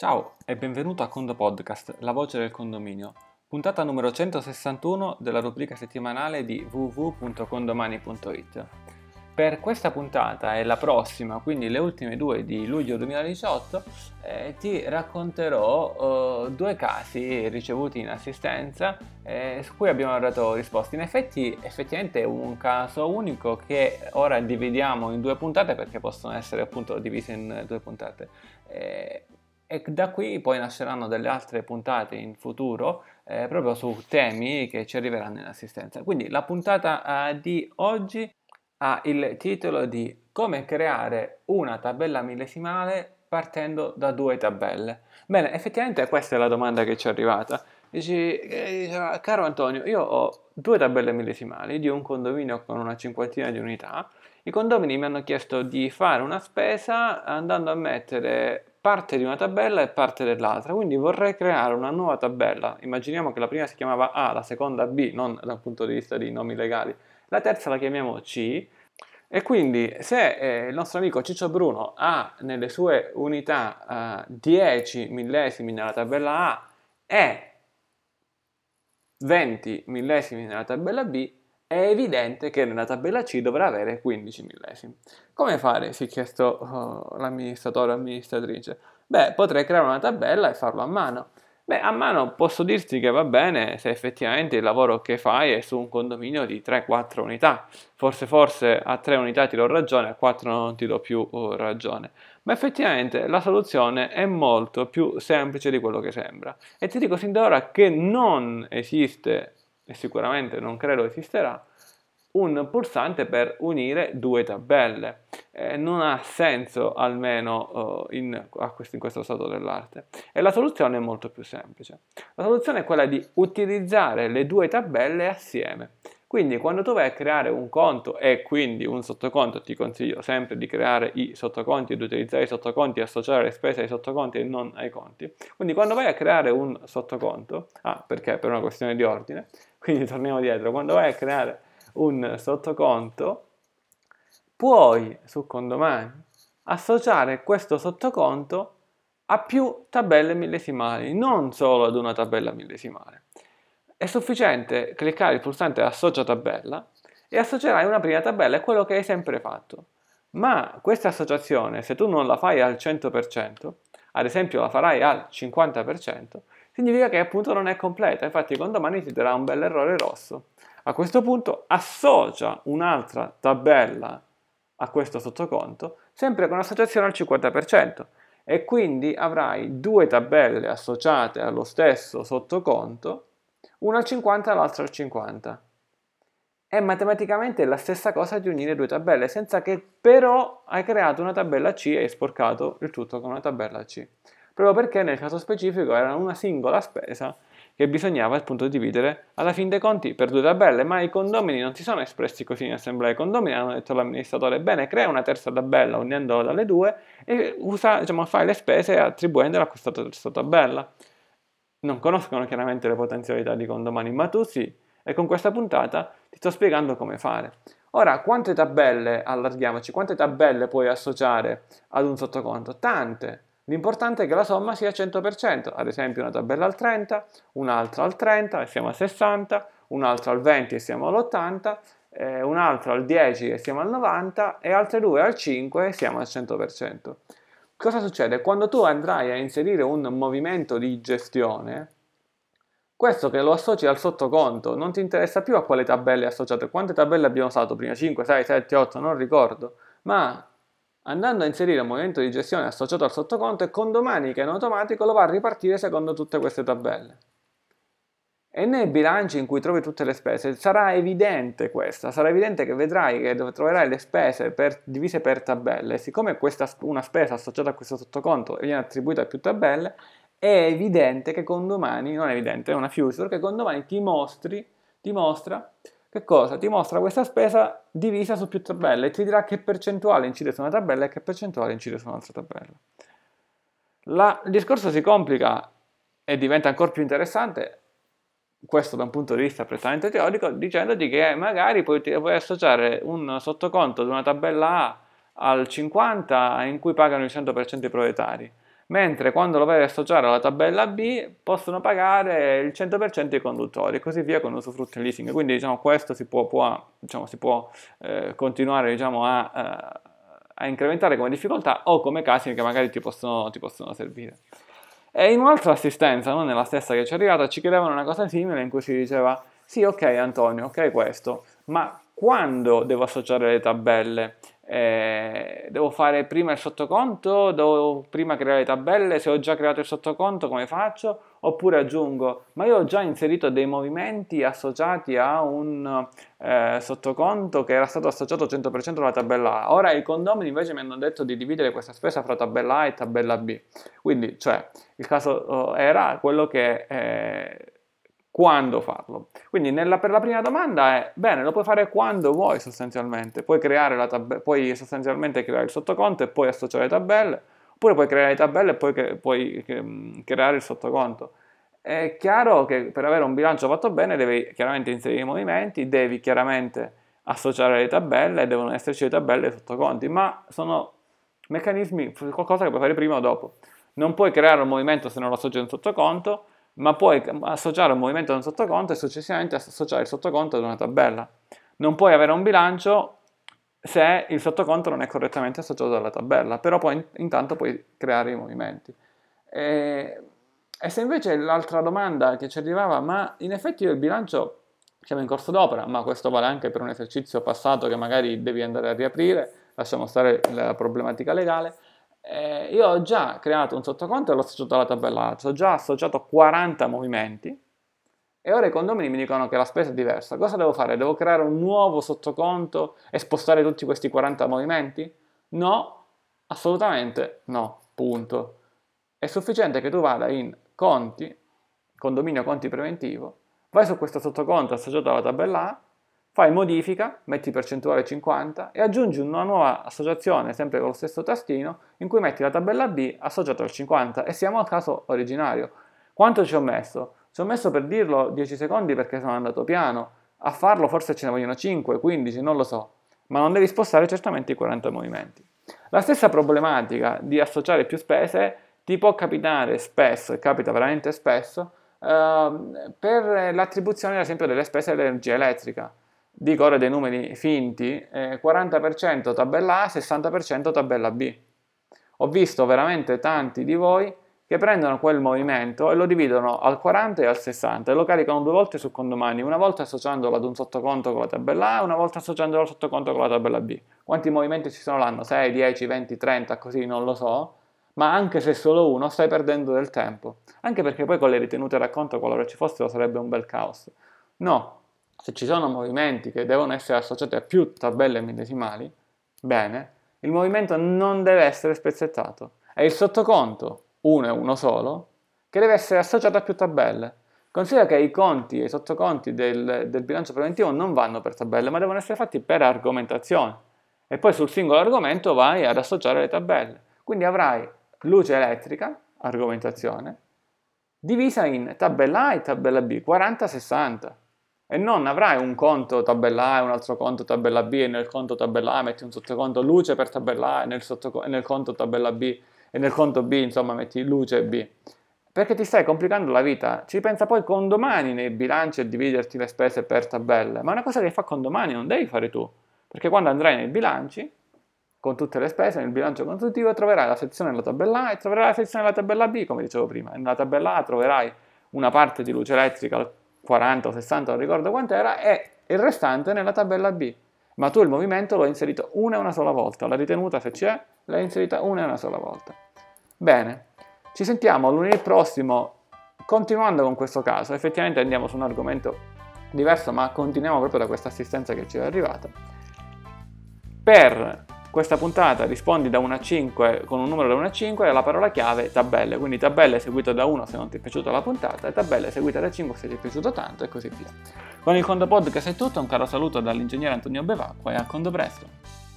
Ciao e benvenuto a Condo Podcast, la voce del condominio, puntata numero 161 della rubrica settimanale di www.condomani.it. Per questa puntata e la prossima, quindi le ultime due di luglio 2018, eh, ti racconterò eh, due casi ricevuti in assistenza eh, su cui abbiamo dato risposte. In effetti, effettivamente è un caso unico che ora dividiamo in due puntate perché possono essere appunto divise in due puntate. E da qui poi nasceranno delle altre puntate in futuro eh, proprio su temi che ci arriveranno in assistenza. Quindi la puntata eh, di oggi ha il titolo di Come creare una tabella millesimale partendo da due tabelle. Bene, effettivamente questa è la domanda che ci è arrivata. Dici, eh, caro Antonio, io ho due tabelle millesimali di un condominio con una cinquantina di unità. I condomini mi hanno chiesto di fare una spesa andando a mettere parte di una tabella e parte dell'altra, quindi vorrei creare una nuova tabella. Immaginiamo che la prima si chiamava A, la seconda B, non dal punto di vista di nomi legali. La terza la chiamiamo C. E quindi se eh, il nostro amico Ciccio Bruno ha nelle sue unità eh, 10 millesimi nella tabella A e 20 millesimi nella tabella B, è evidente che nella tabella C dovrà avere 15 millesimi. Come fare? si è chiesto oh, l'amministratore o amministratrice. Beh, potrei creare una tabella e farlo a mano. Beh, a mano posso dirti che va bene se effettivamente il lavoro che fai è su un condominio di 3-4 unità. Forse, forse a 3 unità ti do ragione, a 4 non ti do più uh, ragione. Ma effettivamente la soluzione è molto più semplice di quello che sembra. E ti dico sin da ora che non esiste, e sicuramente non credo esisterà, un pulsante per unire due tabelle. Eh, non ha senso almeno uh, in, questo, in, questo, stato dell'arte. E la soluzione è molto più semplice. La soluzione è quella di utilizzare le due tabelle assieme. Quindi quando tu vai a creare un conto e quindi un sottoconto, ti consiglio sempre di creare i sottoconti ed utilizzare i sottoconti, associare le spese ai sottoconti e non ai conti. Quindi quando vai a creare un sottoconto, ah perché per una questione di ordine, quindi torniamo dietro, quando vai a creare un sottoconto, puoi su condomani associare questo sottoconto a più tabelle millesimali, non solo ad una tabella millesimale. È sufficiente cliccare il pulsante associa tabella e associerai una prima tabella, è quello che hai sempre fatto. Ma questa associazione, se tu non la fai al 100%, ad esempio la farai al 50%, significa che appunto non è completa. Infatti, condomani ti darà un bel errore rosso. A questo punto associa un'altra tabella a questo sottoconto, sempre con associazione al 50%, e quindi avrai due tabelle associate allo stesso sottoconto, una al 50 e l'altra al 50. È matematicamente la stessa cosa di unire due tabelle, senza che però hai creato una tabella C e hai sporcato il tutto con una tabella C. Proprio perché nel caso specifico era una singola spesa che bisognava appunto dividere alla fin dei conti per due tabelle, ma i condomini non si sono espressi così in assemblea, i condomini hanno detto all'amministratore, bene, crea una terza tabella unendola dalle due e usa, diciamo, fai le spese attribuendola a questa terza tabella. Non conoscono chiaramente le potenzialità di condomani, ma tu sì, e con questa puntata ti sto spiegando come fare. Ora, quante tabelle, allarghiamoci, quante tabelle puoi associare ad un sottoconto? Tante, L'importante è che la somma sia 100%, ad esempio una tabella al 30, un'altra al 30 e siamo a 60, un'altra al 20 e siamo all'80, eh, un'altra al 10 e siamo al 90 e altre due al 5 e siamo al 100%. Cosa succede? Quando tu andrai a inserire un movimento di gestione, questo che lo associ al sottoconto non ti interessa più a quale tabelle associate, quante tabelle abbiamo usato prima, 5, 6, 7, 8, non ricordo, ma andando a inserire un movimento di gestione associato al sottoconto e con domani che in automatico lo va a ripartire secondo tutte queste tabelle. E nei bilanci in cui trovi tutte le spese sarà evidente questa, sarà evidente che vedrai che troverai le spese per, divise per tabelle, siccome questa, una spesa associata a questo sottoconto viene attribuita a più tabelle, è evidente che con domani, non è evidente, è una future, che con domani ti mostri, ti mostra che cosa? Ti mostra questa spesa divisa su più tabelle e ti dirà che percentuale incide su una tabella e che percentuale incide su un'altra tabella. La, il discorso si complica e diventa ancora più interessante, questo da un punto di vista prettamente teorico, dicendoti che magari puoi, puoi associare un sottoconto di una tabella A al 50 in cui pagano il 100% i proprietari mentre quando lo vai a associare alla tabella B possono pagare il 100% i conduttori e così via con usufrutto in leasing. Quindi diciamo, questo si può, può, diciamo, si può eh, continuare diciamo, a, eh, a, incrementare come difficoltà o come casi che magari ti possono, ti possono servire. E in un'altra assistenza, non nella stessa che ci è arrivata, ci chiedevano una cosa simile in cui si diceva sì ok Antonio, ok questo, ma quando devo associare le tabelle? Eh, devo fare prima il sottoconto, devo prima creare le tabelle, se ho già creato il sottoconto come faccio? Oppure aggiungo, ma io ho già inserito dei movimenti associati a un eh, sottoconto che era stato associato al 100% alla tabella A. Ora i condomini invece mi hanno detto di dividere questa spesa fra tabella A e tabella B. Quindi, cioè, il caso oh, era quello che... Eh, quando farlo. Quindi nella, per la prima domanda è, bene, lo puoi fare quando vuoi sostanzialmente, puoi creare la tabella, puoi sostanzialmente creare il sottoconto e poi associare le tabelle, oppure puoi creare le tabelle e poi cre- puoi cre- creare il sottoconto. È chiaro che per avere un bilancio fatto bene devi chiaramente inserire i movimenti, devi chiaramente associare le tabelle, devono esserci le tabelle e i sottoconti, ma sono meccanismi, qualcosa che puoi fare prima o dopo. Non puoi creare un movimento se non lo associ a un sottoconto, ma puoi associare un movimento ad un sottoconto e successivamente associare il sottoconto ad una tabella. Non puoi avere un bilancio se il sottoconto non è correttamente associato alla tabella, però poi intanto puoi creare i movimenti. E, e se invece l'altra domanda che ci arrivava, ma in effetti io il bilancio siamo in corso d'opera, ma questo vale anche per un esercizio passato che magari devi andare a riaprire, lasciamo stare la problematica legale, eh, io ho già creato un sottoconto e l'ho associato alla tabella A, ho già associato 40 movimenti e ora i condomini mi dicono che la spesa è diversa. Cosa devo fare? Devo creare un nuovo sottoconto e spostare tutti questi 40 movimenti? No, assolutamente no, punto. È sufficiente che tu vada in conti, condominio conti preventivo, vai su questo sottoconto associato alla tabella A fai modifica, metti percentuale 50 e aggiungi una nuova associazione sempre con lo stesso tastino in cui metti la tabella B associata al 50 e siamo al caso originario. Quanto ci ho messo? Ci ho messo per dirlo 10 secondi perché sono andato piano, a farlo forse ce ne vogliono 5, 15, non lo so, ma non devi spostare certamente i 40 movimenti. La stessa problematica di associare più spese ti può capitare spesso, e capita veramente spesso, eh, per l'attribuzione ad esempio delle spese dell'energia elettrica dico ora dei numeri finti, eh, 40% tabella A, 60% tabella B. Ho visto veramente tanti di voi che prendono quel movimento e lo dividono al 40 e al 60 e lo caricano due volte su condomani, una volta associandolo ad un sottoconto con la tabella A e una volta associandolo al sottoconto con la tabella B. Quanti movimenti ci sono l'anno? 6, 10, 20, 30, così non lo so, ma anche se solo uno stai perdendo del tempo, anche perché poi con le ritenute racconto qualora ci fossero sarebbe un bel caos. No, se ci sono movimenti che devono essere associati a più tabelle medesimali, bene, il movimento non deve essere spezzettato. È il sottoconto, uno e uno solo, che deve essere associato a più tabelle. Considera che i conti e i sottoconti del, del bilancio preventivo non vanno per tabelle, ma devono essere fatti per argomentazione. E poi sul singolo argomento vai ad associare le tabelle. Quindi avrai luce elettrica, argomentazione, divisa in tabella A e tabella B, 40-60 e non avrai un conto tabella A e un altro conto tabella B e nel conto tabella A metti un sottoconto luce per tabella A e nel, sottoco- nel conto tabella B e nel conto B insomma metti luce B. Perché ti stai complicando la vita. Ci pensa poi con domani nei bilanci a dividerti le spese per tabelle. Ma è una cosa che fa con domani non devi fare tu. Perché quando andrai nei bilanci con tutte le spese nel bilancio consultivo troverai la sezione della tabella A e troverai la sezione della tabella B come dicevo prima. E nella tabella A troverai una parte di luce elettrica 40 o 60, non ricordo quant'era, e il restante nella tabella B. Ma tu il movimento l'hai inserito una e una sola volta, la ritenuta se c'è l'hai inserita una e una sola volta. Bene, ci sentiamo lunedì prossimo continuando con questo caso, effettivamente andiamo su un argomento diverso, ma continuiamo proprio da questa assistenza che ci è arrivata. Per questa puntata rispondi da 1 a 5 con un numero da 1 a 5 e la parola chiave tabelle, quindi tabelle seguito da 1 se non ti è piaciuta la puntata e tabelle seguite da 5 se ti è piaciuto tanto e così via. Con il Condo Podcast è tutto, un caro saluto dall'ingegnere Antonio Bevacqua e a Condo presto!